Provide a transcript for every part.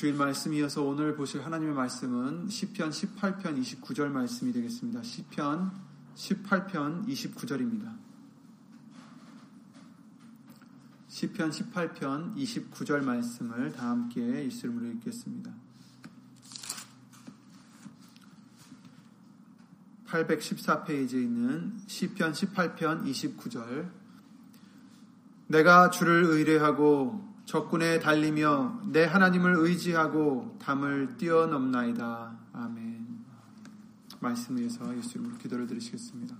주일 말씀 이어서 오늘 보실 하나님의 말씀은 시편 18편 29절 말씀이 되겠습니다. 시편 18편 29절입니다. 시편 18편 29절 말씀을 다 함께 일시름으로 읽겠습니다. 814페이지에 있는 시편 18편 29절 내가 주를 의뢰하고 적군에 달리며 내 하나님을 의지하고 담을 뛰어넘나이다. 아멘. 말씀 위에서 예수 이름으로 기도를 드리시겠습니다.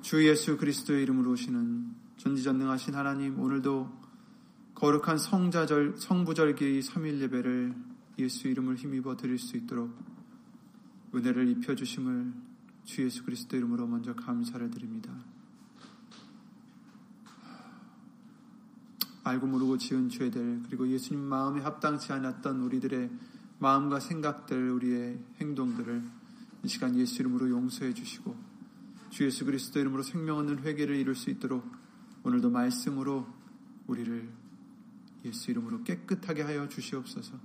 주 예수 그리스도의 이름으로 오시는 전지전능하신 하나님 오늘도 거룩한 성자절 성부절기 3일 예배를 예수 이름을 힘입어 드릴 수 있도록 은혜를 입혀 주심을 주 예수 그리스도 이름으로 먼저 감사를 드립니다. 알고 모르고 지은 죄들 그리고 예수님 마음에 합당치 않았던 우리들의 마음과 생각들 우리의 행동들을 이 시간 예수 이름으로 용서해 주시고 주 예수 그리스도 이름으로 생명 없는 회개를 이룰 수 있도록 오늘도 말씀으로 우리를 예수 이름으로 깨끗하게 하여 주시옵소서.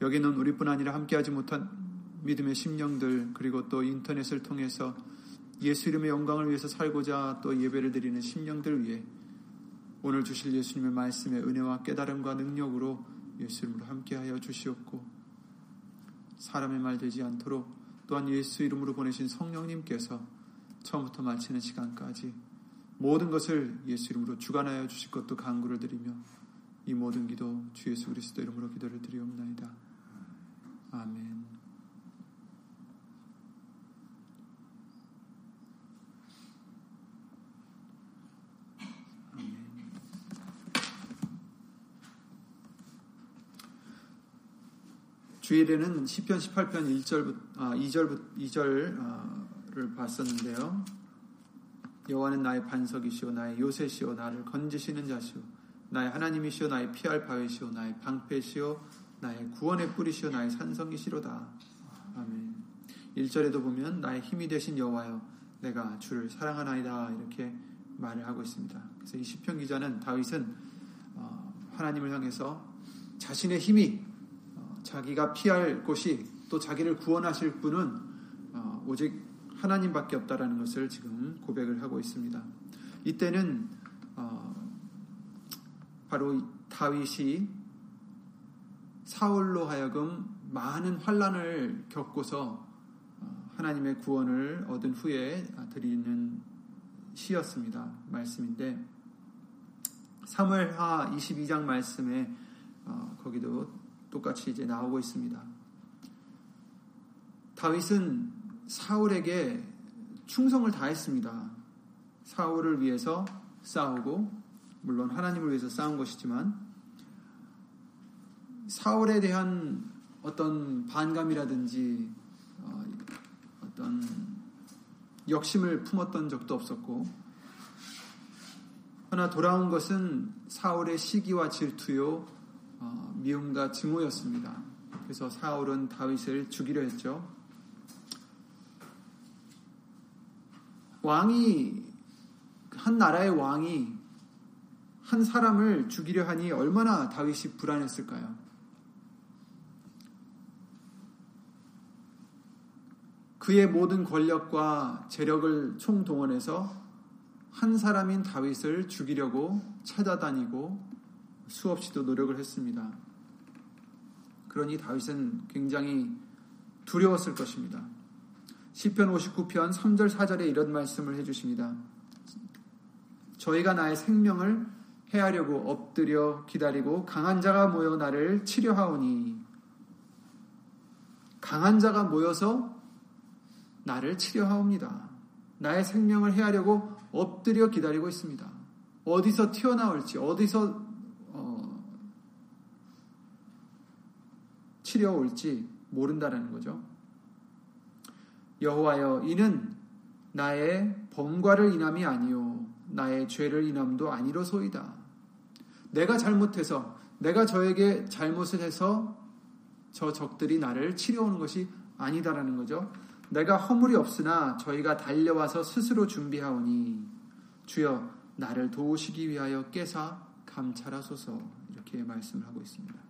여기는 우리뿐 아니라 함께하지 못한 믿음의 심령들 그리고 또 인터넷을 통해서 예수 이름의 영광을 위해서 살고자 또 예배를 드리는 심령들 위해 오늘 주실 예수님의 말씀의 은혜와 깨달음과 능력으로 예수 이름으로 함께하여 주시옵고 사람의 말 되지 않도록 또한 예수 이름으로 보내신 성령님께서 처음부터 마치는 시간까지 모든 것을 예수 이름으로 주관하여 주실 것도 간구를 드리며 이 모든 기도 주 예수 그리스도 이름으로 기도를 드리옵나이다. 아멘. 주일에는 시편 18편 1절부터 아, 2절부터 2절을 봤었는데요. 여호와는 나의 반석이시오 나의 요새시오 나를 건지시는 자시오 나의 하나님이시오 나의 피할 바위시오 나의 방패시오 나의 구원의 뿌리시오 나의 산성이시로다. 아멘. 1절에도 보면 나의 힘이 되신 여호와여 내가 주를 사랑하나이다 이렇게 말을 하고 있습니다. 그래서 이 시편 기자는 다윗은 어, 하나님을 향해서 자신의 힘이 자기가 피할 곳이 또 자기를 구원하실 분은 어, 오직 하나님밖에 없다라는 것을 지금 고백을 하고 있습니다. 이때는 어, 바로 다윗이 사울로 하여금 많은 환란을 겪고서 어, 하나님의 구원을 얻은 후에 드리는 시였습니다. 말씀인데 사무엘하 22장 말씀에 거기도 똑같이 이제 나오고 있습니다. 다윗은 사울에게 충성을 다했습니다. 사울을 위해서 싸우고 물론 하나님을 위해서 싸운 것이지만 사울에 대한 어떤 반감이라든지 어, 어떤 욕심을 품었던 적도 없었고 그러나 돌아온 것은 사울의 시기와 질투요 어, 미움과 증오였습니다. 그래서 사울은 다윗을 죽이려 했죠. 왕이 한 나라의 왕이 한 사람을 죽이려 하니 얼마나 다윗이 불안했을까요? 그의 모든 권력과 재력을 총동원해서 한 사람인 다윗을 죽이려고 찾아다니고 수없이도 노력을 했습니다. 그러니 다윗은 굉장히 두려웠을 것입니다. 시편 59편 3절 4절에 이런 말씀을 해 주십니다. 저희가 나의 생명을 해하려고 엎드려 기다리고 강한 자가 모여 나를 치료하오니 강한 자가 모여서 나를 치료하옵니다. 나의 생명을 해하려고 엎드려 기다리고 있습니다. 어디서 튀어나올지, 어디서 치려올지 모른다라는 거죠. 여호와여 이는 나의 범과를 인함이 아니요 나의 죄를 인함도 아니로소이다. 내가 잘못해서 내가 저에게 잘못을 해서 저 적들이 나를 치려오는 것이 아니다라는 거죠. 내가 허물이 없으나 저희가 달려와서 스스로 준비하오니 주여 나를 도우시기 위하여 깨사 감찰하소서 이렇게 말씀을 하고 있습니다.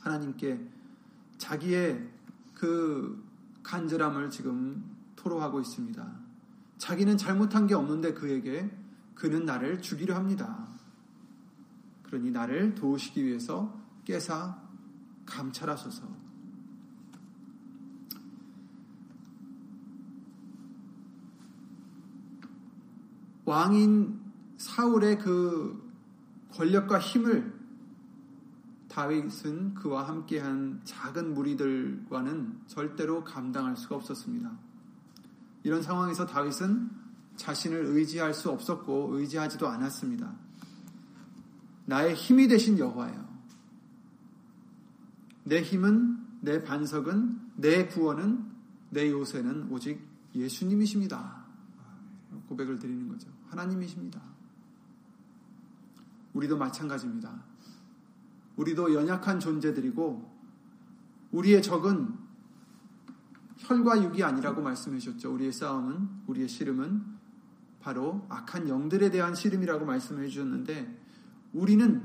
하나님께 자기의 그 간절함을 지금 토로하고 있습니다. 자기는 잘못한 게 없는데 그에게 그는 나를 죽이려 합니다. 그러니 나를 도우시기 위해서 깨사 감찰하소서. 왕인 사울의 그 권력과 힘을 다윗은 그와 함께한 작은 무리들과는 절대로 감당할 수가 없었습니다. 이런 상황에서 다윗은 자신을 의지할 수 없었고 의지하지도 않았습니다. 나의 힘이 되신 여호와예요. 내 힘은 내 반석은 내 구원은 내 요새는 오직 예수님이십니다. 고백을 드리는 거죠. 하나님이십니다. 우리도 마찬가지입니다. 우리도 연약한 존재들이고 우리의 적은 혈과 육이 아니라고 말씀해 주셨죠. 우리의 싸움은 우리의 씨름은 바로 악한 영들에 대한 씨름이라고 말씀해 주셨는데 우리는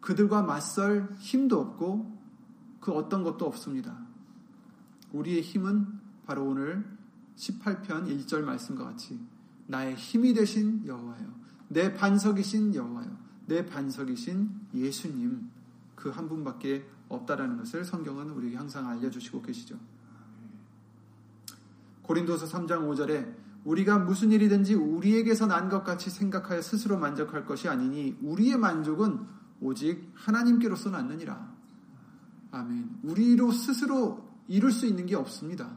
그들과 맞설 힘도 없고 그 어떤 것도 없습니다. 우리의 힘은 바로 오늘 18편 1절 말씀과 같이 나의 힘이 되신 여호와요. 내 반석이신 여호와요. 내 반석이신 예수님 그 한 분밖에 없다라는 것을 성경은 우리에게 항상 알려주시고 계시죠. 고린도서 3장 5절에 우리가 무슨 일이든지 우리에게서 난 것 같이 생각하여 스스로 만족할 것이 아니니 우리의 만족은 오직 하나님께로서 났느니라. 아멘. 우리로 스스로 이룰 수 있는 게 없습니다.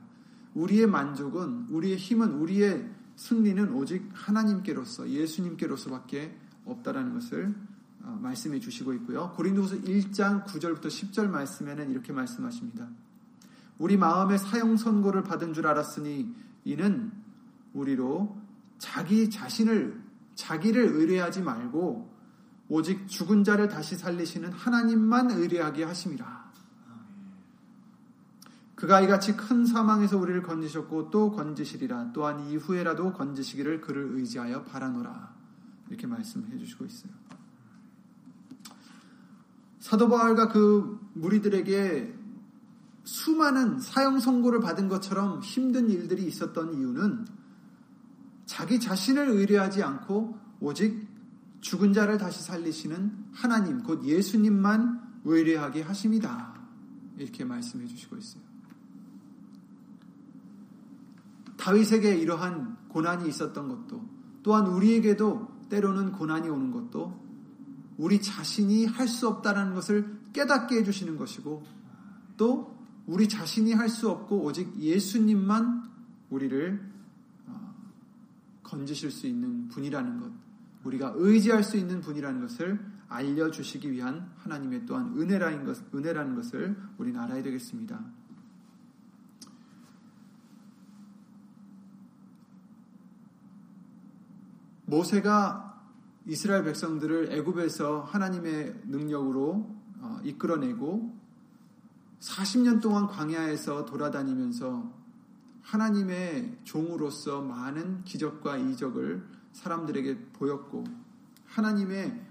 우리의 만족은, 우리의 힘은, 우리의 승리는 오직 하나님께로서, 예수님께로서밖에 없다라는 것을 어, 말씀해 주시고 있고요. 고린도서 1장 9절부터 10절 말씀에는 이렇게 말씀하십니다. 우리 마음의 사형 선고를 받은 줄 알았으니 이는 우리로 자기 자신을 자기를 의뢰하지 말고 오직 죽은 자를 다시 살리시는 하나님만 의뢰하게 하심이라. 그가 이같이 큰 사망에서 우리를 건지셨고 또 건지시리라. 또한 이후에라도 건지시기를 그를 의지하여 바라노라. 이렇게 말씀해 주시고 있어요. 사도 바울과 그 무리들에게 수많은 사형 선고를 받은 것처럼 힘든 일들이 있었던 이유는 자기 자신을 의뢰하지 않고 오직 죽은 자를 다시 살리시는 하나님, 곧 예수님만 의뢰하게 하십니다. 이렇게 말씀해 주시고 있어요. 다윗에게 이러한 고난이 있었던 것도 또한 우리에게도 때로는 고난이 오는 것도 우리 자신이 할 수 없다라는 것을 깨닫게 해주시는 것이고 또 우리 자신이 할 수 없고 오직 예수님만 우리를 어, 건지실 수 있는 분이라는 것, 우리가 의지할 수 있는 분이라는 것을 알려주시기 위한 하나님의 또한 은혜라는, 것, 은혜라는 것을 우리는 알아야 되겠습니다. 모세가 이스라엘 백성들을 애굽에서 하나님의 능력으로 어, 이끌어내고 40년 동안 광야에서 돌아다니면서 하나님의 종으로서 많은 기적과 이적을 사람들에게 보였고 하나님의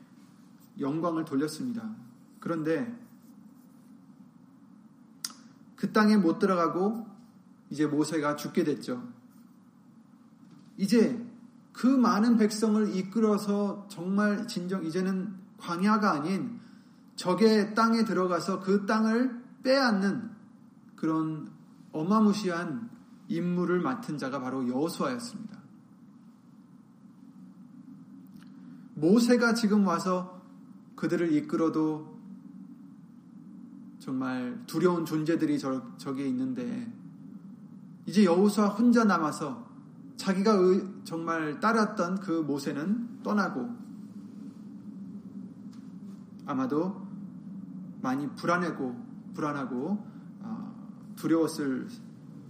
영광을 돌렸습니다. 그런데 그 땅에 못 들어가고 이제 모세가 죽게 됐죠. 이제 그 많은 백성을 이끌어서 정말 진정 이제는 광야가 아닌 적의 땅에 들어가서 그 땅을 빼앗는 그런 어마무시한 임무를 맡은 자가 바로 여호수아였습니다. 모세가 지금 와서 그들을 이끌어도 정말 두려운 존재들이 저, 저기에 있는데 이제 여호수아 혼자 남아서 자기가 정말 따랐던 그 모세는 떠나고 아마도 많이 불안하고 불안하고 어, 두려웠을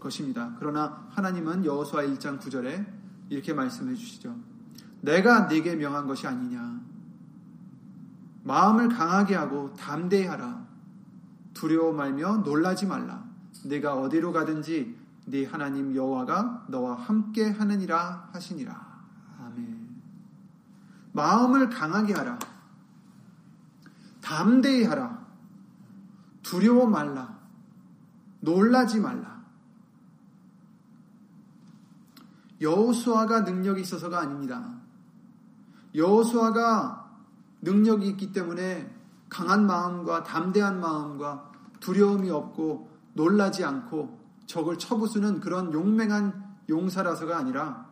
것입니다. 그러나 하나님은 여호수아 1장 9절에 이렇게 말씀해 주시죠. 내가 네게 명한 것이 아니냐. 마음을 강하게 하고 담대히 하라. 두려워 말며 놀라지 말라. 내가 어디로 가든지 네 하나님 여호와가 너와 함께 하느니라 하시니라. 아멘. 마음을 강하게 하라. 담대히 하라. 두려워 말라. 놀라지 말라. 여호수아가 능력이 있어서가 아닙니다. 여호수아가 능력이 있기 때문에 강한 마음과 담대한 마음과 두려움이 없고 놀라지 않고 적을 쳐부수는 그런 용맹한 용사라서가 아니라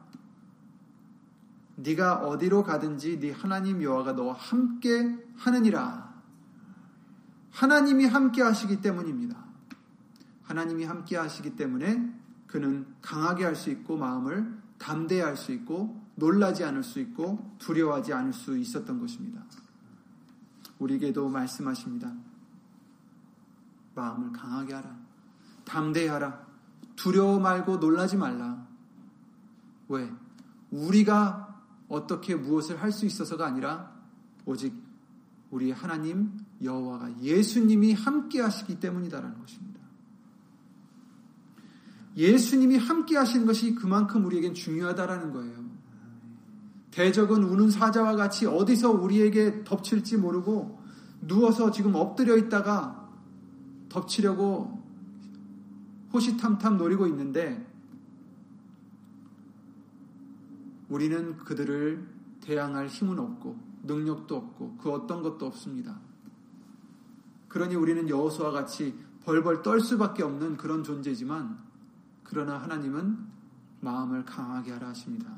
네가 어디로 가든지 네 하나님 여호와가 너와 함께 하느니라. 하나님이 함께 하시기 때문입니다. 하나님이 함께 하시기 때문에 그는 강하게 할 수 있고 마음을 담대히 할 수 있고 놀라지 않을 수 있고 두려워하지 않을 수 있었던 것입니다. 우리에게도 말씀하십니다. 마음을 강하게 하라. 담대히 하라. 두려워 말고 놀라지 말라. 왜? 우리가 어떻게 무엇을 할 수 있어서가 아니라 오직 우리 하나님 여호와가 예수님이 함께 하시기 때문이다라는 것입니다. 예수님이 함께 하시는 것이 그만큼 우리에겐 중요하다라는 거예요. 대적은 우는 사자와 같이 어디서 우리에게 덮칠지 모르고 누워서 지금 엎드려 있다가 덮치려고 호시탐탐 노리고 있는데 우리는 그들을 대항할 힘은 없고 능력도 없고 그 어떤 것도 없습니다. 그러니 우리는 여호수와 같이 벌벌 떨 수밖에 없는 그런 존재지만 그러나 하나님은 마음을 강하게 하라 하십니다.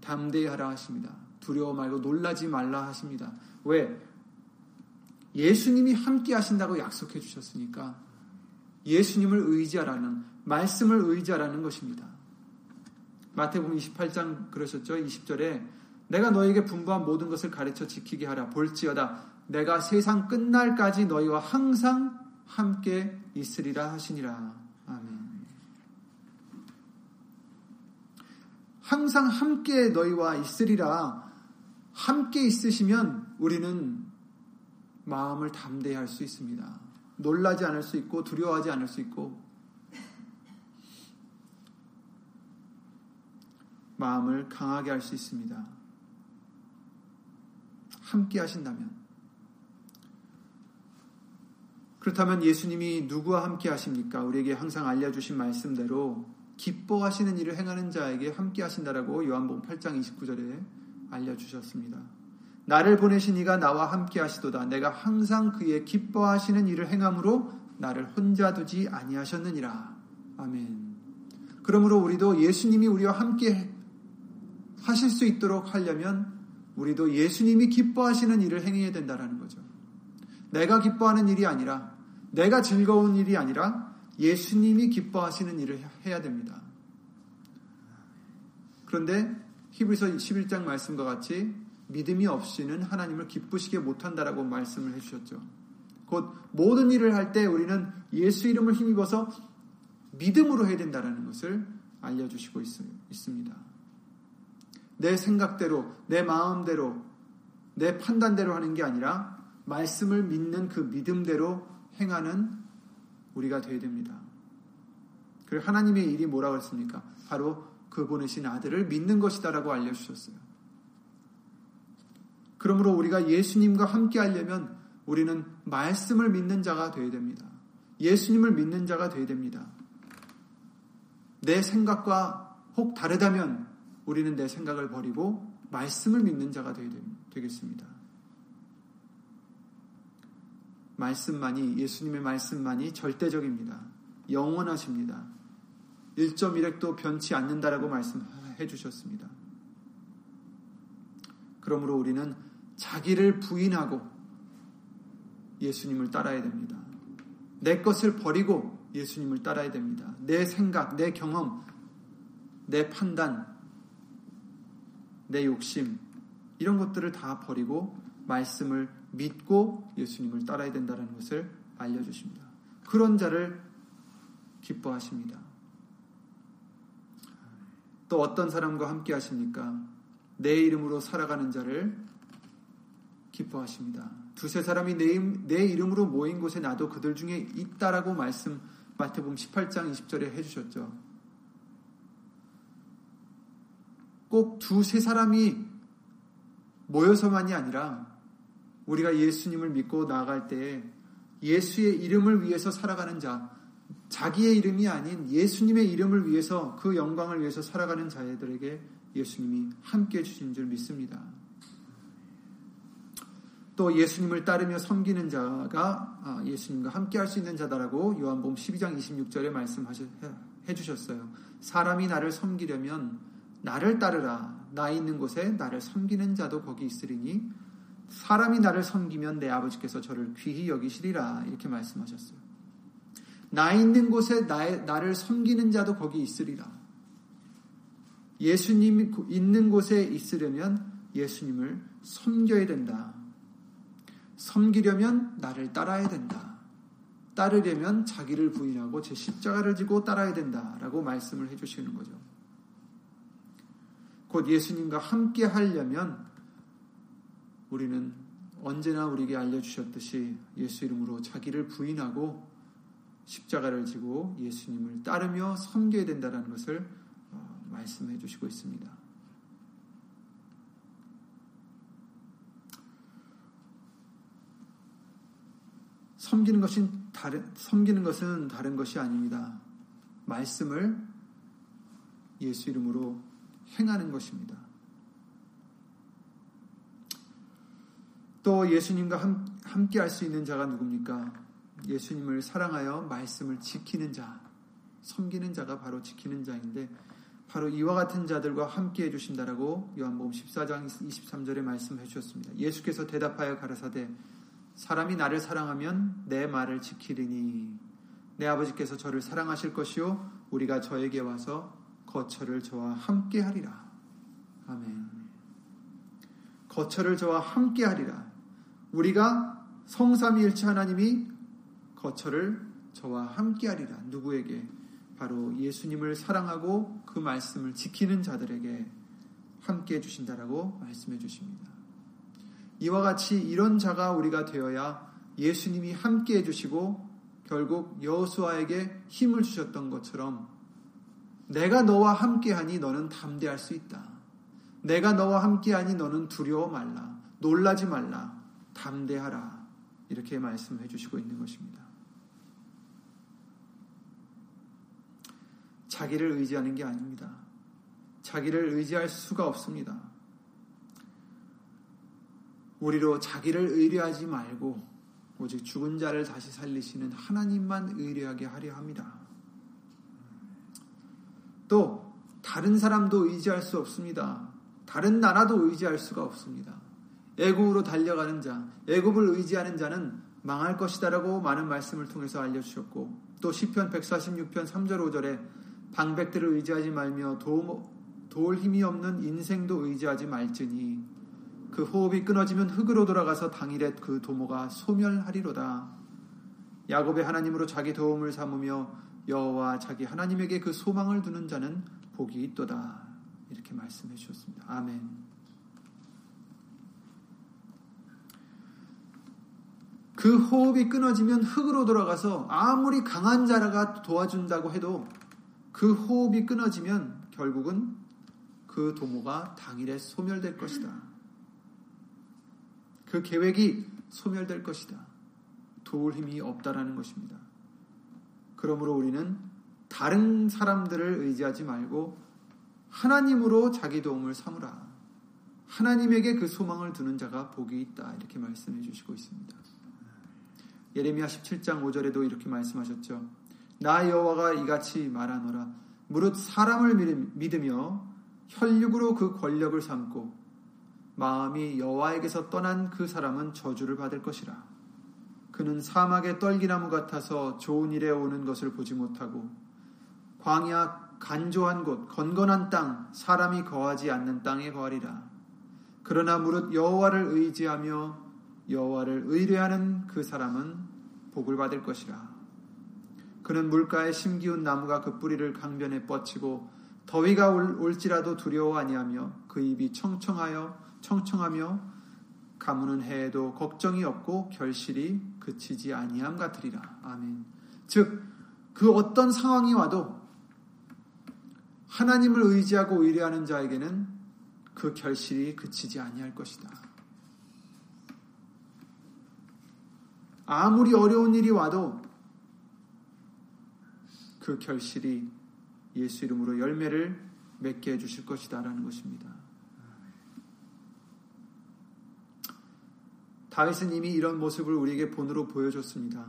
담대히 하라 하십니다. 두려워 말고 놀라지 말라 하십니다. 왜? 예수님이 함께 하신다고 약속해 주셨으니까 예수님을 의지하라는 말씀을 의지하라는 것입니다. 마태복음 28장 그러셨죠? 20절에 내가 너에게 분부한 모든 것을 가르쳐 지키게 하라. 볼지어다 내가 세상 끝날까지 너희와 항상 함께 있으리라 하시니라. 아멘. 항상 함께 너희와 있으리라. 함께 있으시면 우리는 마음을 담대히 할 수 있습니다. 놀라지 않을 수 있고 두려워하지 않을 수 있고 마음을 강하게 할 수 있습니다. 함께 하신다면. 그렇다면 예수님이 누구와 함께 하십니까? 우리에게 항상 알려주신 말씀대로 기뻐하시는 일을 행하는 자에게 함께 하신다라고 요한복음 8장 29절에 알려주셨습니다. 나를 보내신 이가 나와 함께 하시도다. 내가 항상 그의 기뻐하시는 일을 행함으로 나를 혼자 두지 아니하셨느니라. 아멘. 그러므로 우리도 예수님이 우리와 함께 하실 수 있도록 하려면 우리도 예수님이 기뻐하시는 일을 행해야 된다는 거죠. 내가 기뻐하는 일이 아니라 내가 즐거운 일이 아니라 예수님이 기뻐하시는 일을 해야 됩니다. 그런데 히브리서 11장 말씀과 같이 믿음이 없이는 하나님을 기쁘시게 못한다라고 말씀을 해주셨죠. 곧 모든 일을 할 때 우리는 예수 이름을 힘입어서 믿음으로 해야 된다는 것을 알려주시고 있습니다. 내 생각대로, 내 마음대로, 내 판단대로 하는 게 아니라 말씀을 믿는 그 믿음대로 행하는 우리가 되어야 됩니다. 그리고 하나님의 일이 뭐라고 했습니까? 바로 그 보내신 아들을 믿는 것이다라고 알려주셨어요. 그러므로 우리가 예수님과 함께 하려면 우리는 말씀을 믿는 자가 되어야 됩니다. 예수님을 믿는 자가 되어야 됩니다. 내 생각과 혹 다르다면 우리는 내 생각을 버리고 말씀을 믿는 자가 되겠습니다. 말씀만이, 예수님의 말씀만이 절대적입니다. 영원하십니다. 1.1핵도 변치 않는다라고 말씀해 주셨습니다. 그러므로 우리는 자기를 부인하고 예수님을 따라야 됩니다. 내 것을 버리고 예수님을 따라야 됩니다. 내 생각, 내 경험, 내 판단, 내 욕심, 이런 것들을 다 버리고 말씀을 믿고 예수님을 따라야 된다는 것을 알려주십니다. 그런 자를 기뻐하십니다. 또 어떤 사람과 함께 하십니까? 내 이름으로 살아가는 자를 기뻐하십니다. 두세 사람이 내, 내 이름으로 모인 곳에 나도 그들 중에 있다라고 말씀 마태복음 18장 20절에 해주셨죠. 꼭 두세 사람이 모여서만이 아니라 우리가 예수님을 믿고 나아갈 때에 예수의 이름을 위해서 살아가는 자, 자기의 이름이 아닌 예수님의 이름을 위해서 그 영광을 위해서 살아가는 자들에게 예수님이 함께 주신 줄 믿습니다. 또 예수님을 따르며 섬기는 자가 아, 예수님과 함께 할 수 있는 자다라고 요한복음 12장 26절에 말씀해 주셨어요. 사람이 나를 섬기려면 나를 따르라. 나 있는 곳에 나를 섬기는 자도 거기 있으리니 사람이 나를 섬기면 내 아버지께서 저를 귀히 여기시리라 이렇게 말씀하셨어요. 나 있는 곳에 나, 나를 섬기는 자도 거기 있으리라. 예수님이 있는 곳에 있으려면 예수님을 섬겨야 된다. 섬기려면 나를 따라야 된다. 따르려면 자기를 부인하고 제 십자가를 지고 따라야 된다 라고 말씀을 해주시는 거죠. 곧 예수님과 함께 하려면 우리는 언제나 우리에게 알려주셨듯이 예수 이름으로 자기를 부인하고 십자가를 지고 예수님을 따르며 섬겨야 된다는 것을 어, 말씀해 주시고 있습니다. 섬기는 것이 다른 섬기는 것은 다른 것이 아닙니다. 말씀을 예수 이름으로 행하는 것입니다. 또 예수님과 함께 할 수 있는 자가 누굽니까? 예수님을 사랑하여 말씀을 지키는 자, 섬기는 자가 바로 지키는 자인데 바로 이와 같은 자들과 함께 해주신다라고 요한복음 14장 23절에 말씀해 주셨습니다. 예수께서 대답하여 가라사대 사람이 나를 사랑하면 내 말을 지키리니 내 아버지께서 저를 사랑하실 것이요 우리가 저에게 와서 거처를 저와 함께 하리라. 아멘. 거처를 저와 함께 하리라. 우리가 성삼위일체 하나님이 거처를 저와 함께 하리라. 누구에게? 바로 예수님을 사랑하고 그 말씀을 지키는 자들에게 함께 해 주신다라고 말씀해 주십니다. 이와 같이 이런 자가 우리가 되어야 예수님이 함께 해주시고 결국 여호수아에게 힘을 주셨던 것처럼 내가 너와 함께하니 너는 담대할 수 있다. 내가 너와 함께하니 너는 두려워 말라. 놀라지 말라. 담대하라. 이렇게 말씀해 주시고 있는 것입니다. 자기를 의지하는 게 아닙니다. 자기를 의지할 수가 없습니다. 우리로 자기를 의뢰하지 말고 오직 죽은 자를 다시 살리시는 하나님만 의뢰하게 하려 합니다. 또 다른 사람도 의지할 수 없습니다. 다른 나라도 의지할 수가 없습니다. 애굽으로 달려가는 자, 애굽을 의지하는 자는 망할 것이다라고 많은 말씀을 통해서 알려주셨고 또 시편 146편 3절 5절에 방백들을 의지하지 말며 도, 도울 힘이 없는 인생도 의지하지 말지니 그 호흡이 끊어지면 흙으로 돌아가서 당일에 그 도모가 소멸하리로다. 야곱의 하나님으로 자기 도움을 삼으며 여호와 자기 하나님에게 그 소망을 두는 자는 복이 있도다. 이렇게 말씀해 주셨습니다. 아멘. 그 호흡이 끊어지면 흙으로 돌아가서 아무리 강한 자라가 도와준다고 해도 그 호흡이 끊어지면 결국은 그 도모가 당일에 소멸될 것이다. 그 계획이 소멸될 것이다. 도울 힘이 없다라는 것입니다. 그러므로 우리는 다른 사람들을 의지하지 말고 하나님으로 자기 도움을 삼으라. 하나님에게 그 소망을 두는 자가 복이 있다. 이렇게 말씀해 주시고 있습니다. 예레미야 17장 5절에도 이렇게 말씀하셨죠. 나 여호와가 이같이 말하노라. 무릇 사람을 믿으며 혈육으로 그 권력을 삼고 마음이 여호와에게서 떠난 그 사람은 저주를 받을 것이라. 그는 사막의 떨기나무 같아서 좋은 일에 오는 것을 보지 못하고 광야 간조한 곳 건건한 땅 사람이 거하지 않는 땅에 거하리라. 그러나 무릇 여호와를 의지하며 여호와를 의뢰하는 그 사람은 복을 받을 것이라. 그는 물가에 심기운 나무가 그 뿌리를 강변에 뻗치고 더위가 올, 지라도 두려워 아니하며 그 입이 청청하여 청청하며 가무는 해에도 걱정이 없고 결실이 그치지 아니함 같으리라. 아멘. 즉, 그 어떤 상황이 와도 하나님을 의지하고 의뢰하는 자에게는 그 결실이 그치지 아니할 것이다. 아무리 어려운 일이 와도 그 결실이 예수 이름으로 열매를 맺게 해주실 것이다라는 것입니다. 다윗은 이미 이런 모습을 우리에게 본으로 보여줬습니다.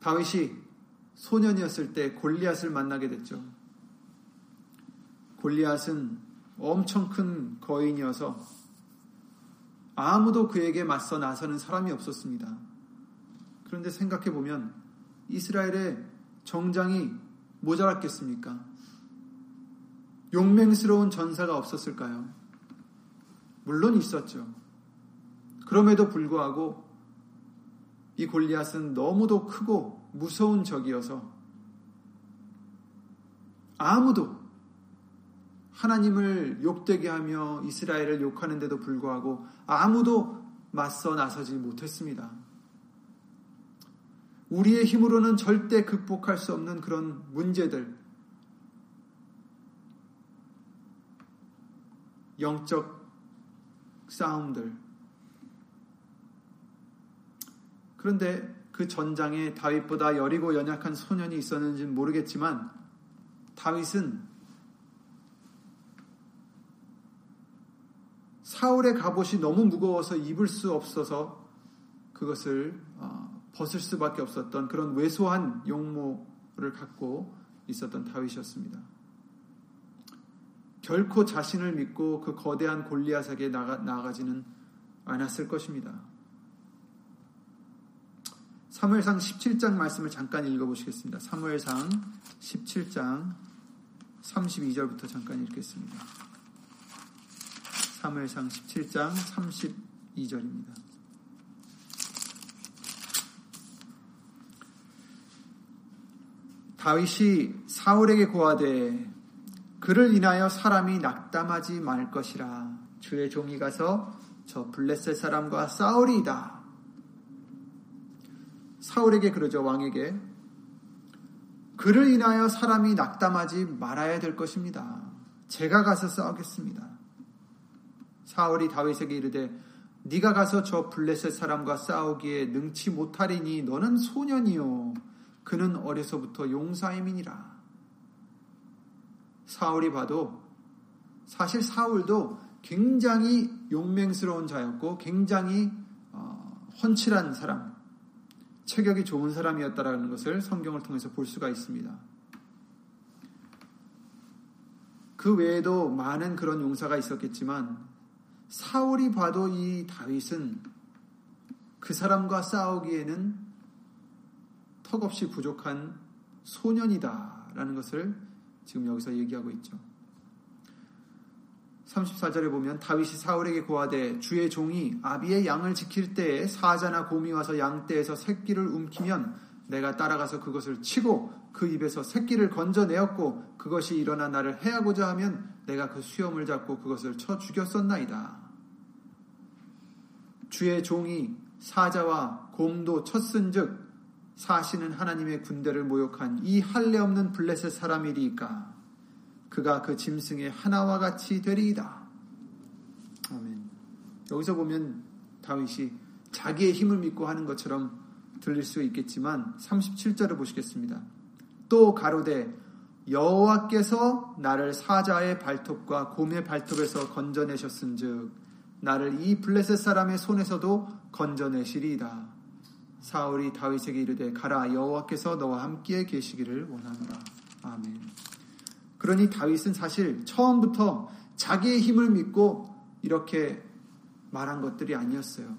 다윗이 소년이었을 때 골리앗을 만나게 됐죠. 골리앗은 엄청 큰 거인이어서 아무도 그에게 맞서 나서는 사람이 없었습니다. 그런데 생각해 보면 이스라엘의 정장이 모자랐겠습니까? 용맹스러운 전사가 없었을까요? 물론 있었죠. 그럼에도 불구하고 이 골리앗은 너무도 크고 무서운 적이어서 아무도 하나님을 욕되게 하며 이스라엘을 욕하는데도 불구하고 아무도 맞서 나서지 못했습니다. 우리의 힘으로는 절대 극복할 수 없는 그런 문제들, 영적 싸움들. 그런데 그 전장에 다윗보다 여리고 연약한 소년이 있었는지는 모르겠지만 다윗은 사울의 갑옷이 너무 무거워서 입을 수 없어서 그것을 어, 벗을 수밖에 없었던 그런 왜소한 용모를 갖고 있었던 다윗이었습니다. 결코 자신을 믿고 그 거대한 골리앗에게 나가, 나가지는 않았을 것입니다. 사무엘상 17장 말씀을 잠깐 읽어보시겠습니다. 사무엘상 17장 32절부터 잠깐 읽겠습니다. 사무엘상 17장 32절입니다. 다윗이 사울에게 고하되 그를 인하여 사람이 낙담하지 말 것이라 주의 종이 가서 저 블레셋 사람과 싸우리이다. 사울에게 그러죠 왕에게 그를 인하여 사람이 낙담하지 말아야 될 것입니다. 제가 가서 싸우겠습니다. 사울이 다윗에게 이르되 네가 가서 저 블레셋 사람과 싸우기에 능치 못하리니 너는 소년이요 그는 어려서부터 용사임이니라. 사울이 봐도 사실 사울도 굉장히 용맹스러운 자였고 굉장히 어, 헌칠한 사람, 체격이 좋은 사람이었다라는 것을 성경을 통해서 볼 수가 있습니다. 그 외에도 많은 그런 용사가 있었겠지만 사울이 봐도 이 다윗은 그 사람과 싸우기에는 턱없이 부족한 소년이다라는 것을 지금 여기서 얘기하고 있죠. 34절에 보면 다윗이 사울에게 고하되 주의 종이 아비의 양을 지킬 때에 사자나 곰이 와서 양떼에서 새끼를 움키면 내가 따라가서 그것을 치고 그 입에서 새끼를 건져내었고 그것이 일어나 나를 해하고자 하면 내가 그 수염을 잡고 그것을 쳐 죽였었나이다. 주의 종이 사자와 곰도 쳤은즉 사시는 하나님의 군대를 모욕한 이 할례 없는 블레셋 사람이리까 그가 그 짐승의 하나와 같이 되리이다. 아멘. 여기서 보면 다윗이 자기의 힘을 믿고 하는 것처럼 들릴 수 있겠지만 37절을 보시겠습니다. 또 가로되 여호와께서 나를 사자의 발톱과 곰의 발톱에서 건져내셨은즉 나를 이 블레셋 사람의 손에서도 건져내시리이다. 사울이 다윗에게 이르되 가라 여호와께서 너와 함께 계시기를 원하노라. 아멘. 그러니 다윗은 사실 처음부터 자기의 힘을 믿고 이렇게 말한 것들이 아니었어요.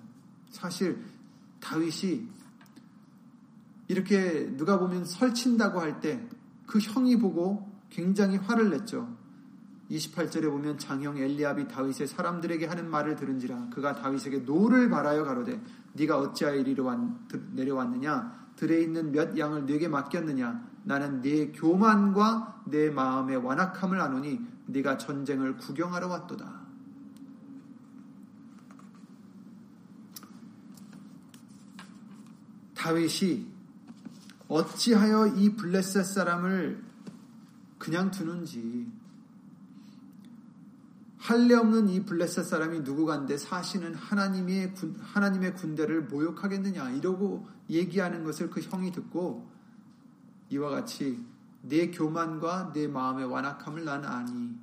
사실 다윗이 이렇게 누가 보면 설친다고 할 때 그 형이 보고 굉장히 화를 냈죠. 28절에 보면 장형 엘리압이 다윗의 사람들에게 하는 말을 들은지라 그가 다윗에게 노를 발하여 가로되 네가 어찌하여 이리로 내려왔느냐? 들에 있는 몇 양을 네게 맡겼느냐? 나는 네 교만과 네 마음의 완악함을 아노니 네가 전쟁을 구경하러 왔도다. 다윗이 어찌하여 이 블레셋 사람을 그냥 두는지 할례 없는 이 블레셋 사람이 누구간데 사시는 하나님의 군, 하나님의 군대를 모욕하겠느냐 이러고 얘기하는 것을 그 형이 듣고 이와 같이 내 교만과 내 마음의 완악함을 나는 아니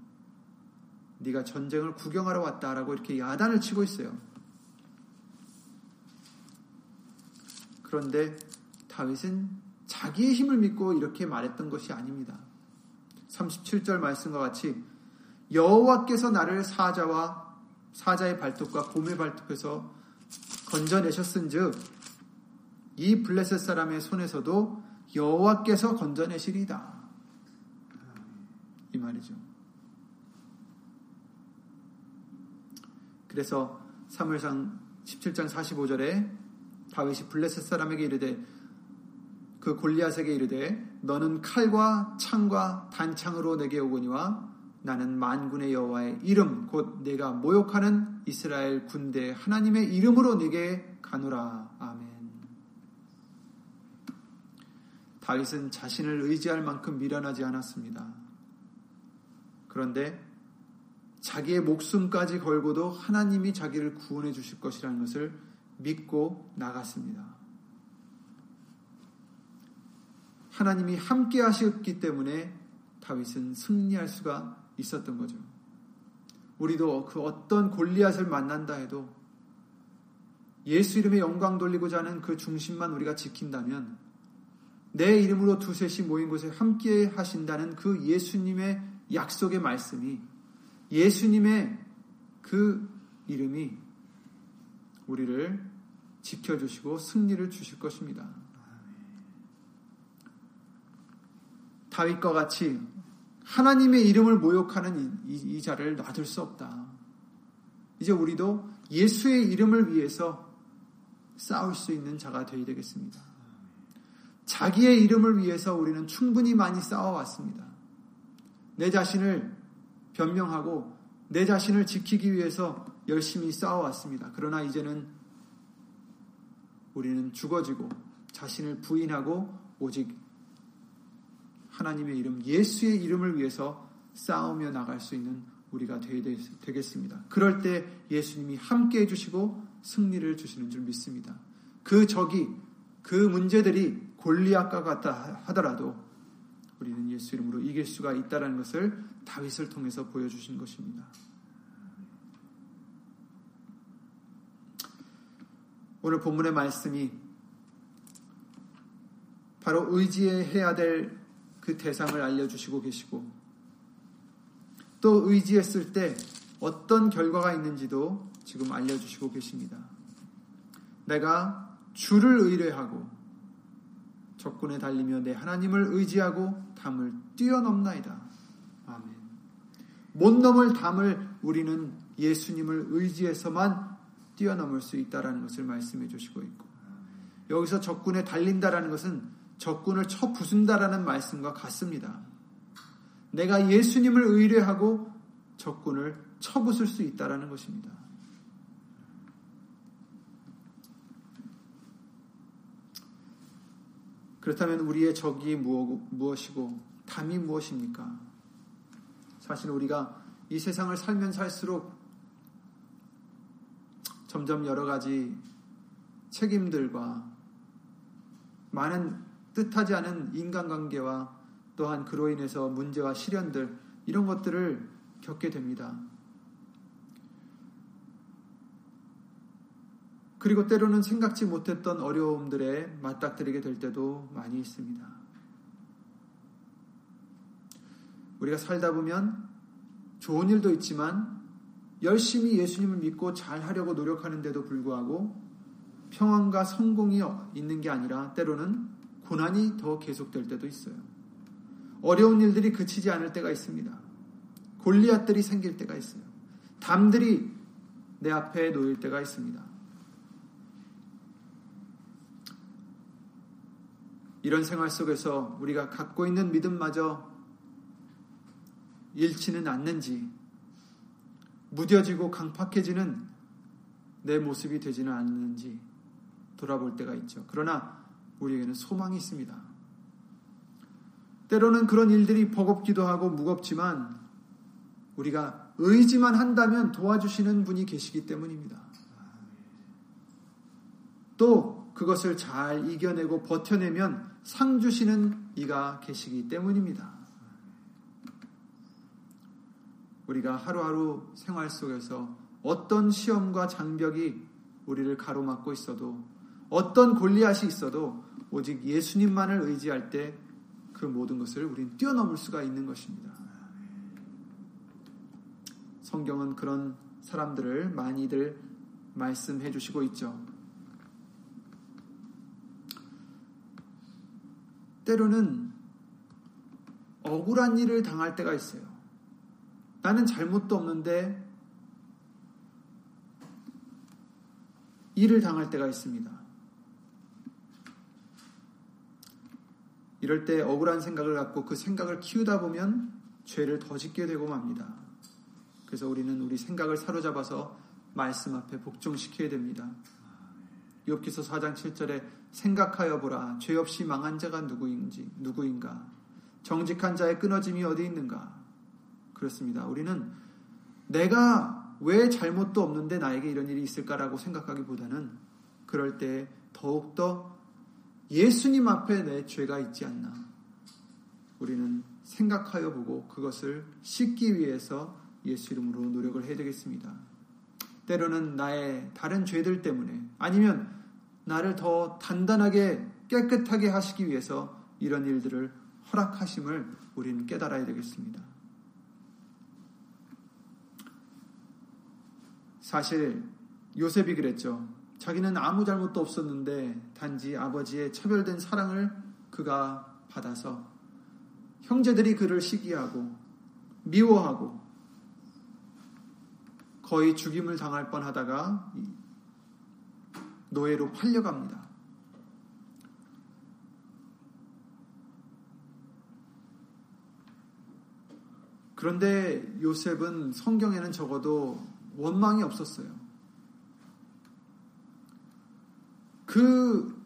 네가 전쟁을 구경하러 왔다라고 이렇게 야단을 치고 있어요. 그런데 다윗은 자기의 힘을 믿고 이렇게 말했던 것이 아닙니다. 37절 말씀과 같이 여호와께서 나를 사자와 사자의 발톱과 곰의 발톱에서 건져내셨은즉 이 블레셋 사람의 손에서도 여호와께서 건져내시리다. 이 말이죠. 그래서 3월상 17장 45절에 다윗이 블레셋 사람에게 이르되 그 골리앗에게 이르되 너는 칼과 창과 단창으로 내게 오거니와 나는 만군의 여호와의 이름 곧 내가 모욕하는 이스라엘 군대 하나님의 이름으로 내게 가노라 아멘. 다윗은 자신을 의지할 만큼 미련하지 않았습니다. 그런데 자기의 목숨까지 걸고도 하나님이 자기를 구원해 주실 것이라는 것을 믿고 나갔습니다. 하나님이 함께 하셨기 때문에 다윗은 승리할 수가 있었던 거죠. 우리도 그 어떤 골리앗을 만난다 해도 예수 이름의 영광 돌리고자 하는 그 중심만 우리가 지킨다면 내 이름으로 두셋이 모인 곳에 함께 하신다는 그 예수님의 약속의 말씀이 예수님의 그 이름이 우리를 지켜주시고 승리를 주실 것입니다. 다윗과 같이 하나님의 이름을 모욕하는 이, 이, 이 자를 놔둘 수 없다. 이제 우리도 예수의 이름을 위해서 싸울 수 있는 자가 되어야 되겠습니다. 자기의 이름을 위해서 우리는 충분히 많이 싸워왔습니다. 내 자신을 변명하고 내 자신을 지키기 위해서 열심히 싸워왔습니다. 그러나 이제는 우리는 죽어지고 자신을 부인하고 오직 하나님의 이름, 예수의 이름을 위해서 싸우며 나갈 수 있는 우리가 되겠습니다. 그럴 때 예수님이 함께 해주시고 승리를 주시는 줄 믿습니다. 그 적이, 그 문제들이 골리앗과 같다 하더라도 우리는 예수 이름으로 이길 수가 있다는 것을 다윗을 통해서 보여주신 것입니다. 오늘 본문의 말씀이 바로 의지해야 될 그 대상을 알려주시고 계시고 또 의지했을 때 어떤 결과가 있는지도 지금 알려주시고 계십니다. 내가 주를 의뢰하고 적군에 달리며 내 하나님을 의지하고 담을 뛰어넘나이다. 아멘. 못 넘을 담을 우리는 예수님을 의지해서만 뛰어넘을 수 있다라는 것을 말씀해 주시고 있고 여기서 적군에 달린다라는 것은 적군을 쳐 부순다라는 말씀과 같습니다. 내가 예수님을 의뢰하고 적군을 쳐 부술 수 있다라는 것입니다. 그렇다면 우리의 적이 무엇이고 담이 무엇입니까? 사실 우리가 이 세상을 살면 살수록 점점 여러 가지 책임들과 많은 뜻하지 않은 인간관계와 또한 그로 인해서 문제와 시련들 이런 것들을 겪게 됩니다. 그리고 때로는 생각지 못했던 어려움들에 맞닥뜨리게 될 때도 많이 있습니다. 우리가 살다 보면 좋은 일도 있지만 열심히 예수님을 믿고 잘 하려고 노력하는데도 불구하고 평안과 성공이 있는 게 아니라 때로는 고난이 더 계속될 때도 있어요. 어려운 일들이 그치지 않을 때가 있습니다. 골리앗들이 생길 때가 있어요. 담들이 내 앞에 놓일 때가 있습니다. 이런 생활 속에서 우리가 갖고 있는 믿음마저 잃지는 않는지, 무뎌지고 강팍해지는 내 모습이 되지는 않는지 돌아볼 때가 있죠. 그러나 우리에게는 소망이 있습니다. 때로는 그런 일들이 버겁기도 하고 무겁지만 우리가 의지만 한다면 도와주시는 분이 계시기 때문입니다. 또 그것을 잘 이겨내고 버텨내면 상 주시는 이가 계시기 때문입니다. 우리가 하루하루 생활 속에서 어떤 시험과 장벽이 우리를 가로막고 있어도 어떤 골리앗이 있어도 오직 예수님만을 의지할 때 그 모든 것을 우린 뛰어넘을 수가 있는 것입니다. 성경은 그런 사람들을 많이들 말씀해 주시고 있죠. 때로는 억울한 일을 당할 때가 있어요. 나는 잘못도 없는데 일을 당할 때가 있습니다. 이럴 때 억울한 생각을 갖고 그 생각을 키우다 보면 죄를 더 짓게 되고 맙니다. 그래서 우리는 우리 생각을 사로잡아서 말씀 앞에 복종시켜야 됩니다. 욥기서 4장 7절에 생각하여 보라 죄 없이 망한 자가 누구인지 누구인가 정직한 자의 끊어짐이 어디 있는가 그렇습니다. 우리는 내가 왜 잘못도 없는데 나에게 이런 일이 있을까라고 생각하기보다는 그럴 때 더욱더 예수님 앞에 내 죄가 있지 않나 우리는 생각하여 보고 그것을 씻기 위해서 예수 이름으로 노력을 해야 되겠습니다. 때로는 나의 다른 죄들 때문에 아니면 나를 더 단단하게 깨끗하게 하시기 위해서 이런 일들을 허락하심을 우리는 깨달아야 되겠습니다. 사실 요셉이 그랬죠. 자기는 아무 잘못도 없었는데 단지 아버지의 차별된 사랑을 그가 받아서 형제들이 그를 시기하고 미워하고 거의 죽임을 당할 뻔 하다가 노예로 팔려갑니다. 그런데 요셉은 성경에는 적어도 원망이 없었어요. 그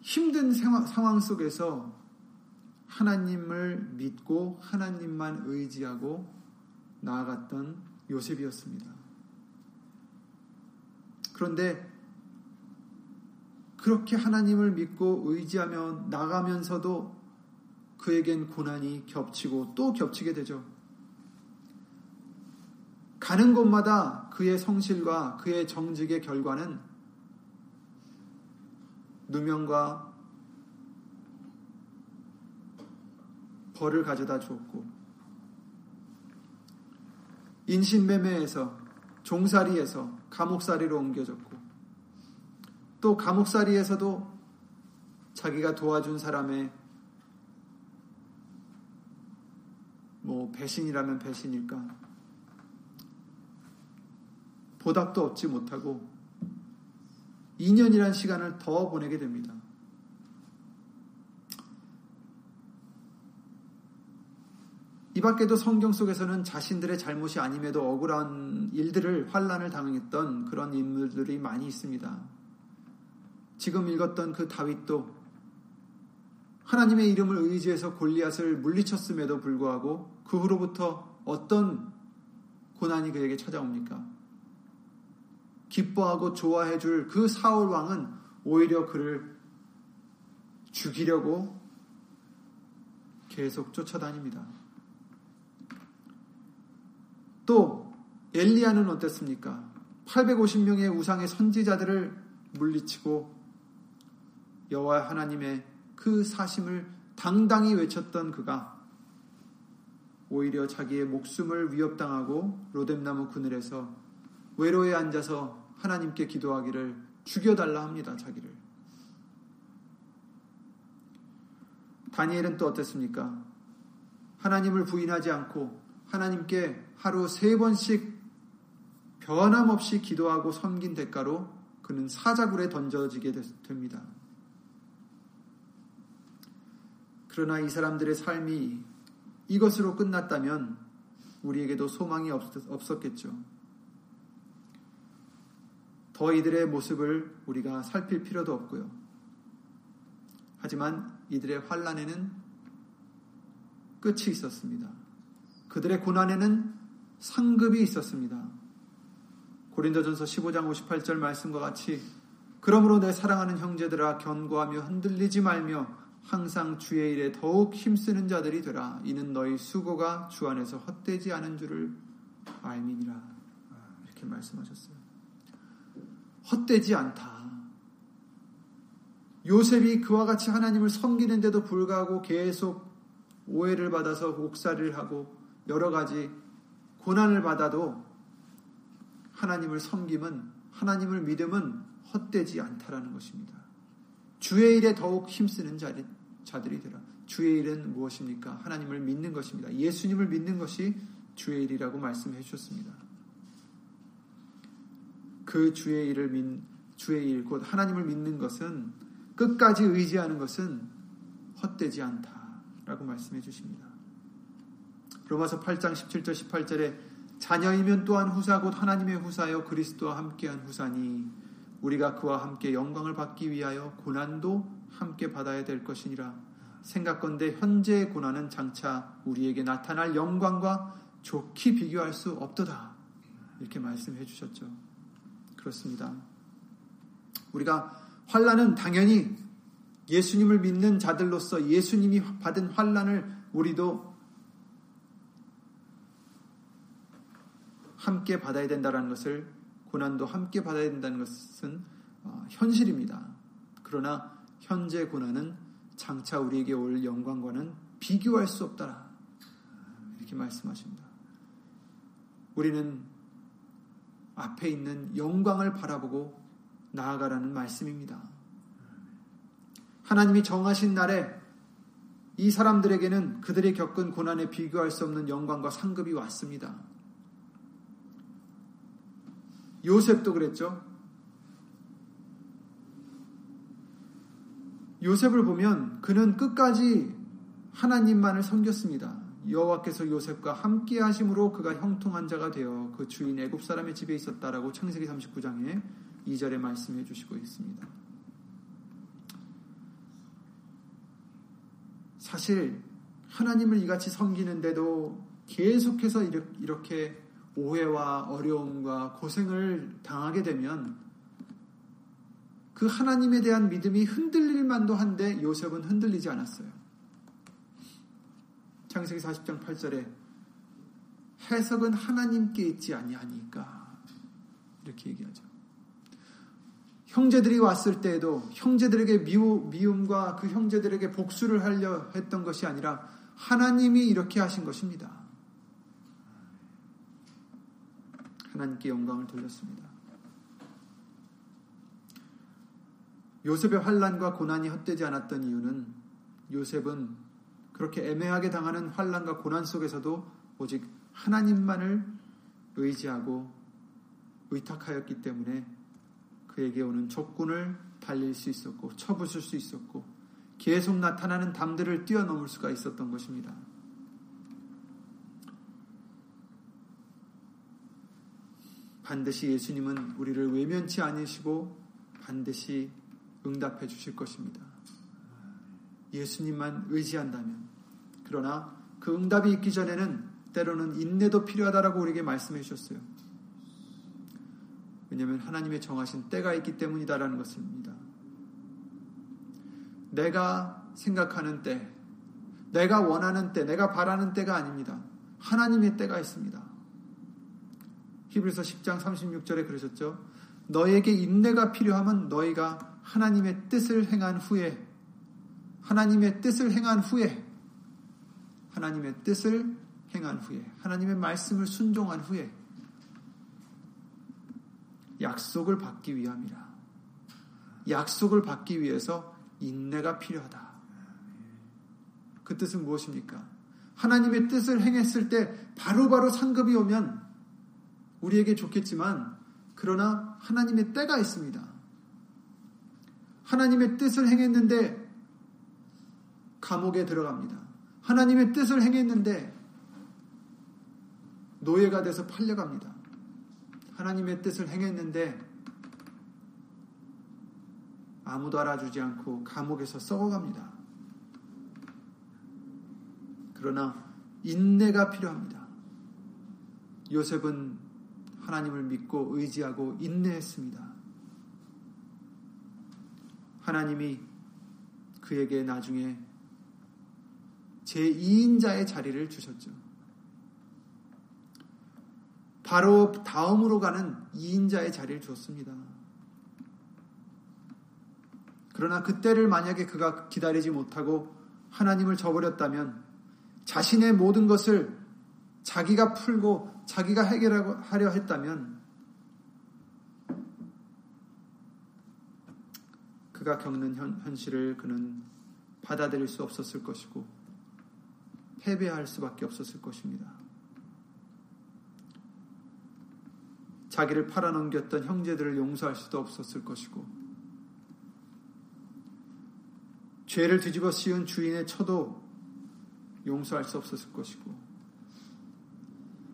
힘든 상황 속에서 하나님을 믿고 하나님만 의지하고 나아갔던 요셉이었습니다. 그런데 그렇게 하나님을 믿고 의지하며 나가면서도 그에겐 고난이 겹치고 또 겹치게 되죠. 가는 곳마다 그의 성실과 그의 정직의 결과는 누명과 벌을 가져다 주었고 인신매매에서 종살이에서 감옥살이로 옮겨졌고 또 감옥살이에서도 자기가 도와준 사람의 뭐 배신이라면 배신일까? 보답도 얻지 못하고 2년이란 시간을 더 보내게 됩니다. 이 밖에도 성경 속에서는 자신들의 잘못이 아님에도 억울한 일들을 환란을 당했던 그런 인물들이 많이 있습니다. 지금 읽었던 그 다윗도 하나님의 이름을 의지해서 골리앗을 물리쳤음에도 불구하고 그 후로부터 어떤 고난이 그에게 찾아옵니까? 기뻐하고 좋아해 줄 그 사울 왕은 오히려 그를 죽이려고 계속 쫓아다닙니다. 또 엘리야는 어땠습니까? 850명의 우상의 선지자들을 물리치고 여호와 하나님의 그 사심을 당당히 외쳤던 그가 오히려 자기의 목숨을 위협당하고 로뎀나무 그늘에서 외로에 앉아서 하나님께 기도하기를 죽여달라 합니다. 자기를. 다니엘은 또 어땠습니까? 하나님을 부인하지 않고 하나님께 하루 세 번씩 변함없이 기도하고 섬긴 대가로 그는 사자굴에 던져지게 됩니다. 그러나 이 사람들의 삶이 이것으로 끝났다면 우리에게도 소망이 없었겠죠. 더 이들의 모습을 우리가 살필 필요도 없고요. 하지만 이들의 환란에는 끝이 있었습니다. 그들의 고난에는 상급이 있었습니다. 고린도전서 15장 58절 말씀과 같이 그러므로 내 사랑하는 형제들아 견고하며 흔들리지 말며 항상 주의 일에 더욱 힘쓰는 자들이 되라. 이는 너희 수고가 주 안에서 헛되지 않은 줄을 알미니라. 이렇게 말씀하셨어요. 헛되지 않다. 요셉이 그와 같이 하나님을 섬기는데도 불구하고 계속 오해를 받아서 옥살이를 하고 여러 가지 고난을 받아도 하나님을 섬김은 하나님을 믿음은 헛되지 않다라는 것입니다. 주의 일에 더욱 힘쓰는 자리, 자들이 되라. 주의 일은 무엇입니까? 하나님을 믿는 것입니다. 예수님을 믿는 것이 주의 일이라고 말씀해 주셨습니다. 그 주의 일을 믿, 주의 일, 곧 하나님을 믿는 것은 끝까지 의지하는 것은 헛되지 않다 라고 말씀해 주십니다. 로마서 8장 17절 18절에 자녀이면 또한 후사 곧 하나님의 후사여 그리스도와 함께한 후사니 우리가 그와 함께 영광을 받기 위하여 고난도 함께 받아야 될 것이니라 생각건대 현재의 고난은 장차 우리에게 나타날 영광과 좋게 비교할 수 없도다 이렇게 말씀해 주셨죠. 그렇습니다. 우리가 환란은 당연히 예수님을 믿는 자들로서 예수님이 받은 환란을 우리도 함께 받아야 된다는 것을 고난도 함께 받아야 된다는 것은 어, 현실입니다. 그러나 현재 고난은 장차 우리에게 올 영광과는 비교할 수 없다라 이렇게 말씀하십니다. 우리는 앞에 있는 영광을 바라보고 나아가라는 말씀입니다. 하나님이 정하신 날에 이 사람들에게는 그들이 겪은 고난에 비교할 수 없는 영광과 상급이 왔습니다. 요셉도 그랬죠. 요셉을 보면 그는 끝까지 하나님만을 섬겼습니다. 여호와께서 요셉과 함께 하심으로 그가 형통한 자가 되어 그 주인 애굽 사람의 집에 있었다라고 창세기 39장에 2절에 말씀해 주시고 있습니다. 사실 하나님을 이같이 섬기는데도 계속해서 이렇게 오해와 어려움과 고생을 당하게 되면 그 하나님에 대한 믿음이 흔들릴 만도 한데 요셉은 흔들리지 않았어요. 창세기 40장 8절에 해석은 하나님께 있지 아니하니까 이렇게 얘기하죠. 형제들이 왔을 때에도 형제들에게 미우, 미움과 그 형제들에게 복수를 하려 했던 것이 아니라 하나님이 이렇게 하신 것입니다. 하나님께 영광을 돌렸습니다. 요셉의 환란과 고난이 헛되지 않았던 이유는 요셉은 그렇게 애매하게 당하는 환란과 고난 속에서도 오직 하나님만을 의지하고 의탁하였기 때문에 그에게 오는 적군을 달릴 수 있었고 쳐부술 수 있었고 계속 나타나는 담들을 뛰어넘을 수가 있었던 것입니다. 반드시 예수님은 우리를 외면치 않으시고 반드시 응답해 주실 것입니다. 예수님만 의지한다면. 그러나 그 응답이 있기 전에는 때로는 인내도 필요하다라고 우리에게 말씀해 주셨어요. 왜냐하면 하나님의 정하신 때가 있기 때문이다라는 것입니다. 내가 생각하는 때, 내가 원하는 때, 내가 바라는 때가 아닙니다. 하나님의 때가 있습니다. 히브리서 10장 36절에 그러셨죠. 너에게 인내가 필요하면 너희가 하나님의 뜻을 행한 후에 하나님의 뜻을 행한 후에 하나님의 뜻을 행한 후에 하나님의 말씀을 순종한 후에 약속을 받기 위함이라. 약속을 받기 위해서 인내가 필요하다. 그 뜻은 무엇입니까? 하나님의 뜻을 행했을 때 바로바로 바로 상급이 오면 우리에게 좋겠지만 그러나 하나님의 때가 있습니다. 하나님의 뜻을 행했는데 감옥에 들어갑니다. 하나님의 뜻을 행했는데 노예가 돼서 팔려갑니다. 하나님의 뜻을 행했는데 아무도 알아주지 않고 감옥에서 썩어갑니다. 그러나 인내가 필요합니다. 요셉은 하나님을 믿고 의지하고 인내했습니다. 하나님이 그에게 나중에 제2인자의 자리를 주셨죠. 바로 다음으로 가는 2인자의 자리를 줬습니다. 그러나 그때를 만약에 그가 기다리지 못하고 하나님을 저버렸다면 자신의 모든 것을 자기가 풀고 자기가 해결하려 했다면 그가 겪는 현, 현실을 그는 받아들일 수 없었을 것이고 패배할 수밖에 없었을 것입니다. 자기를 팔아넘겼던 형제들을 용서할 수도 없었을 것이고 죄를 뒤집어 씌운 주인의 처도 용서할 수 없었을 것이고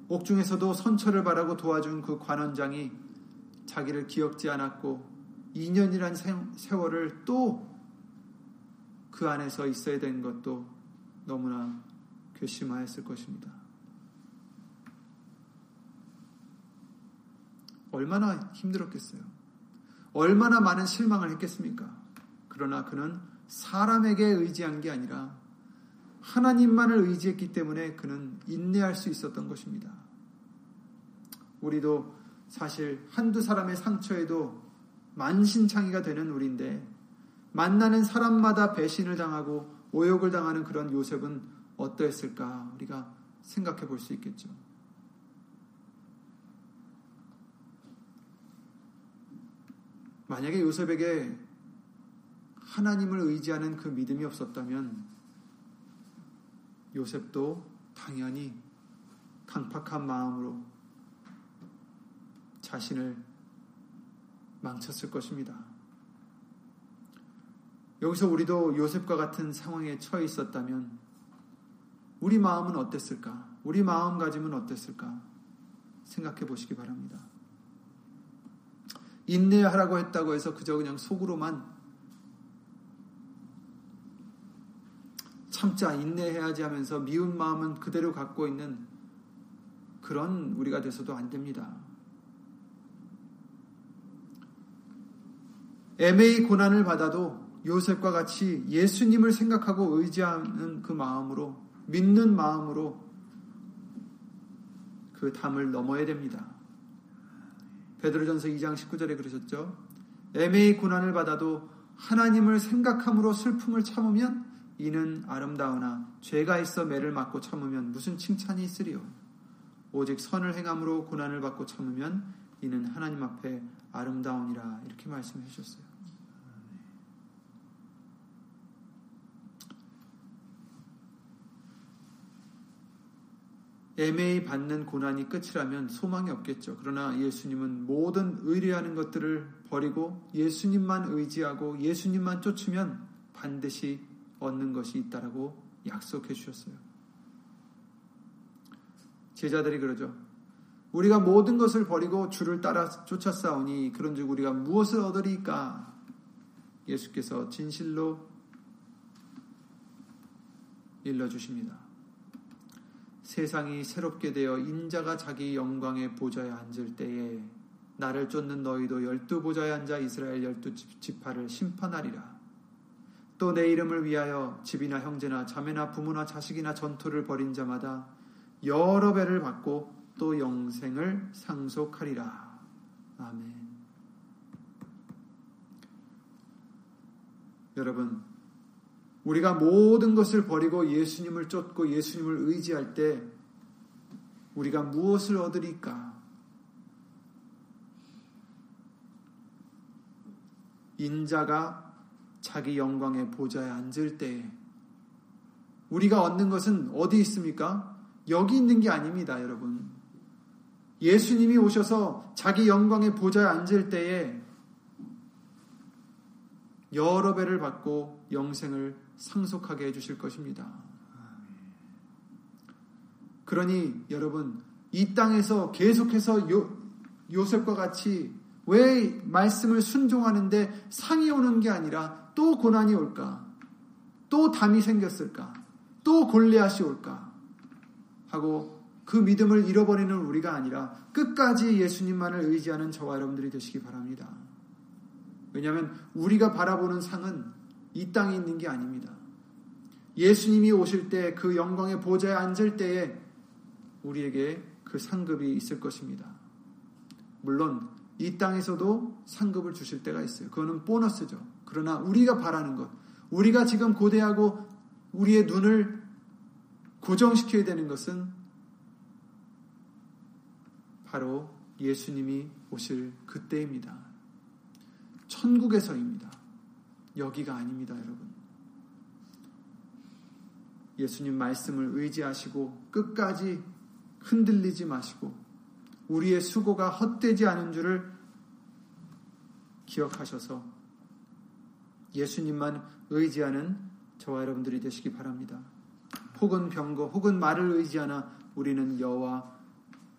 옥중에서도 선처를 바라고 도와준 그 관원장이 자기를 기억지 않았고 2년이란 세월을 또 그 안에서 있어야 된 것도 너무나 괘씸하였을 것입니다. 얼마나 힘들었겠어요. 얼마나 많은 실망을 했겠습니까? 그러나 그는 사람에게 의지한 게 아니라 하나님만을 의지했기 때문에 그는 인내할 수 있었던 것입니다. 우리도 사실 한두 사람의 상처에도 만신창이가 되는 우리인데 만나는 사람마다 배신을 당하고 오욕을 당하는 그런 요셉은 어떠했을까 우리가 생각해 볼 수 있겠죠. 만약에 요셉에게 하나님을 의지하는 그 믿음이 없었다면 요셉도 당연히 강팍한 마음으로 자신을 망쳤을 것입니다. 여기서 우리도 요셉과 같은 상황에 처해 있었다면 우리 마음은 어땠을까? 우리 마음가짐은 어땠을까? 생각해 보시기 바랍니다. 인내하라고 했다고 해서 그저 그냥 속으로만 참자 인내해야지 하면서 미운 마음은 그대로 갖고 있는 그런 우리가 돼서도 안 됩니다. 애매히 고난을 받아도 요셉과 같이 예수님을 생각하고 의지하는 그 마음으로 믿는 마음으로 그 담을 넘어야 됩니다. 베드로전서 2장 19절에 그러셨죠. 애매히 고난을 받아도 하나님을 생각함으로 슬픔을 참으면 이는 아름다우나 죄가 있어 매를 맞고 참으면 무슨 칭찬이 있으리요. 오직 선을 행함으로 고난을 받고 참으면 이는 하나님 앞에 아름다우니라 이렇게 말씀해 주셨어요. 애매히 받는 고난이 끝이라면 소망이 없겠죠. 그러나 예수님은 모든 의뢰하는 것들을 버리고 예수님만 의지하고 예수님만 쫓으면 반드시 얻는 것이 있다라고 약속해 주셨어요. 제자들이 그러죠. 우리가 모든 것을 버리고 주를 따라 쫓아 싸우니 그런즉 우리가 무엇을 얻으리까? 예수께서 진실로 일러 주십니다. 세상이 새롭게 되어 인자가 자기 영광의 보좌에 앉을 때에 나를 쫓는 너희도 열두 보좌에 앉아 이스라엘 열두 지파를 심판하리라. 또 내 이름을 위하여 집이나 형제나 자매나 부모나 자식이나 전투를 벌인 자마다 여러 배를 받고 또 영생을 상속하리라. 아멘. 여러분, 우리가 모든 것을 버리고 예수님을 쫓고 예수님을 의지할 때 우리가 무엇을 얻으리까? 인자가 자기 영광의 보좌에 앉을 때 우리가 얻는 것은 어디 있습니까? 여기 있는 게 아닙니다, 여러분. 예수님이 오셔서 자기 영광의 보좌에 앉을 때에 여러 배를 받고 영생을 상속하게 해주실 것입니다. 그러니 여러분 이 땅에서 계속해서 요, 요셉과 같이 왜 말씀을 순종하는데 상이 오는 게 아니라 또 고난이 올까? 또 담이 생겼을까? 또 골리앗이 올까? 하고 그 믿음을 잃어버리는 우리가 아니라 끝까지 예수님만을 의지하는 저와 여러분들이 되시기 바랍니다. 왜냐하면 우리가 바라보는 상은 이 땅에 있는 게 아닙니다. 예수님이 오실 때 그 영광의 보좌에 앉을 때에 우리에게 그 상급이 있을 것입니다. 물론 이 땅에서도 상급을 주실 때가 있어요. 그거는 보너스죠. 그러나 우리가 바라는 것, 우리가 지금 고대하고 우리의 눈을 고정시켜야 되는 것은 바로 예수님이 오실 그때입니다. 천국에서입니다. 여기가 아닙니다, 여러분. 예수님 말씀을 의지하시고 끝까지 흔들리지 마시고 우리의 수고가 헛되지 않은 줄을 기억하셔서 예수님만 의지하는 저와 여러분들이 되시기 바랍니다. 혹은 병거 혹은 말을 의지하나 우리는 여호와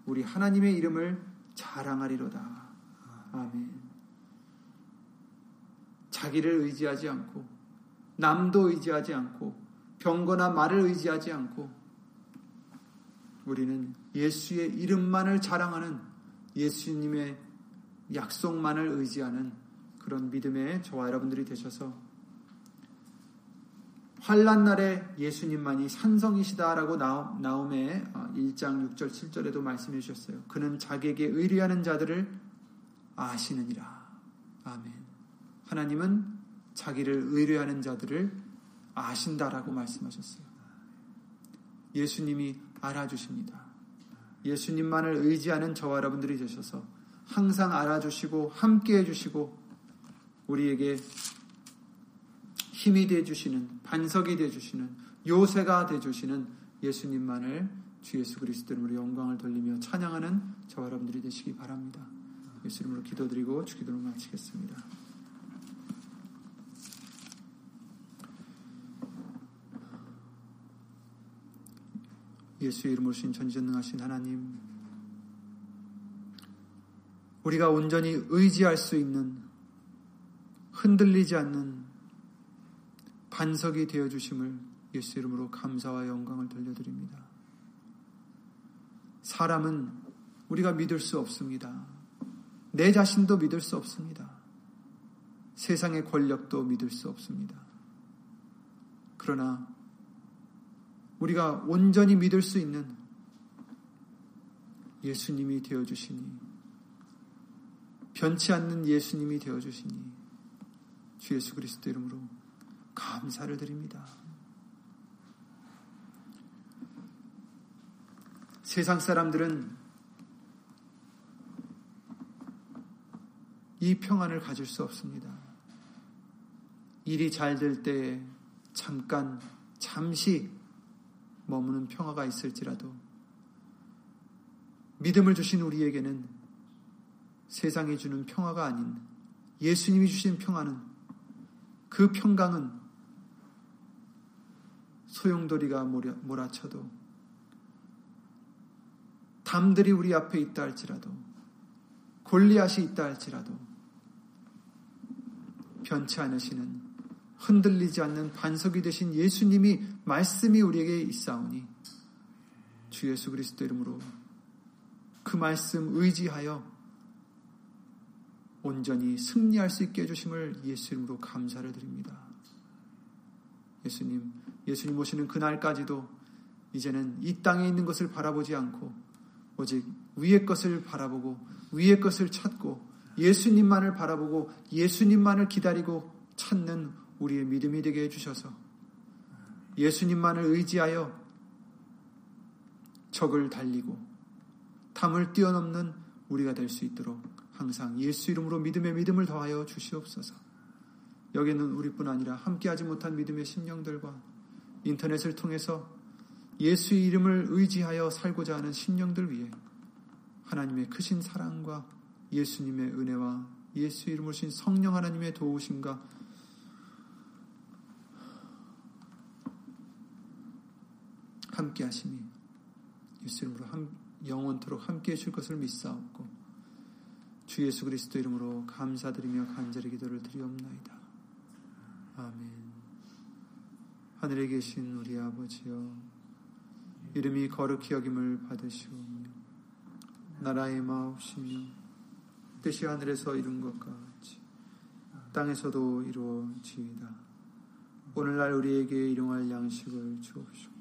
우리 하나님의 이름을 자랑하리로다. 아멘. 자기를 의지하지 않고 남도 의지하지 않고 병거나 말을 의지하지 않고 우리는 예수의 이름만을 자랑하는 예수님의 약속만을 의지하는 그런 믿음의 저와 여러분들이 되셔서 환란 날에 예수님만이 산성이시다라고 나옴의 1장 6절 7절에도 말씀해 주셨어요. 그는 자기에게 의리하는 자들을 아시느니라. 아멘. 하나님은 자기를 의뢰하는 자들을 아신다라고 말씀하셨어요. 예수님이 알아주십니다. 예수님만을 의지하는 저와 여러분들이 되셔서 항상 알아주시고 함께 해주시고 우리에게 힘이 되주시는 반석이 되주시는 요새가 되주시는 예수님만을 주 예수 그리스도 이름으로 영광을 돌리며 찬양하는 저와 여러분들이 되시기 바랍니다. 예수 이름으로 기도드리고 주기도를 마치겠습니다. 예수 이름으로 신 전지전능하신 하나님 우리가 온전히 의지할 수 있는 흔들리지 않는 반석이 되어 주심을 예수 이름으로 감사와 영광을 돌려드립니다. 사람은 우리가 믿을 수 없습니다. 내 자신도 믿을 수 없습니다. 세상의 권력도 믿을 수 없습니다. 그러나 우리가 온전히 믿을 수 있는 예수님이 되어주시니, 변치 않는 예수님이 되어주시니, 주 예수 그리스도 이름으로 감사를 드립니다. 세상 사람들은 이 평안을 가질 수 없습니다. 일이 잘 될 때에 잠깐, 잠시 머무는 평화가 있을지라도 믿음을 주신 우리에게는 세상이 주는 평화가 아닌 예수님이 주신 평화는 그 평강은 소용돌이가 몰아쳐도 담들이 우리 앞에 있다 할지라도 골리앗이 있다 할지라도 변치 않으시는 흔들리지 않는 반석이 되신 예수님이 말씀이 우리에게 있사오니 주 예수 그리스도 이름으로 그 말씀 의지하여 온전히 승리할 수 있게 해주심을 예수 이름으로 감사를 드립니다. 예수님, 예수님 오시는 그날까지도 이제는 이 땅에 있는 것을 바라보지 않고 오직 위의 것을 바라보고 위의 것을 찾고 예수님만을 바라보고 예수님만을 기다리고 찾는 우리의 믿음이 되게 해주셔서 예수님만을 의지하여 적을 달리고 담을 뛰어넘는 우리가 될 수 있도록 항상 예수 이름으로 믿음의 믿음을 더하여 주시옵소서. 여기는 우리뿐 아니라 함께하지 못한 믿음의 심령들과 인터넷을 통해서 예수의 이름을 의지하여 살고자 하는 심령들 위해 하나님의 크신 사랑과 예수님의 은혜와 예수 이름을 신 성령 하나님의 도우심과 함께 하심이 예수 이름으로 영원토록 함께 해줄 것을 믿사옵고 주 예수 그리스도 이름으로 감사드리며 간절히 기도를 드리옵나이다. 아멘. 하늘에 계신 우리 아버지여 이름이 거룩히 여김을 받으시오며 나라의 마옵시며 뜻이 하늘에서 이룬 것 같이 땅에서도 이루어지이다. 오늘날 우리에게 일용할 양식을 주옵시고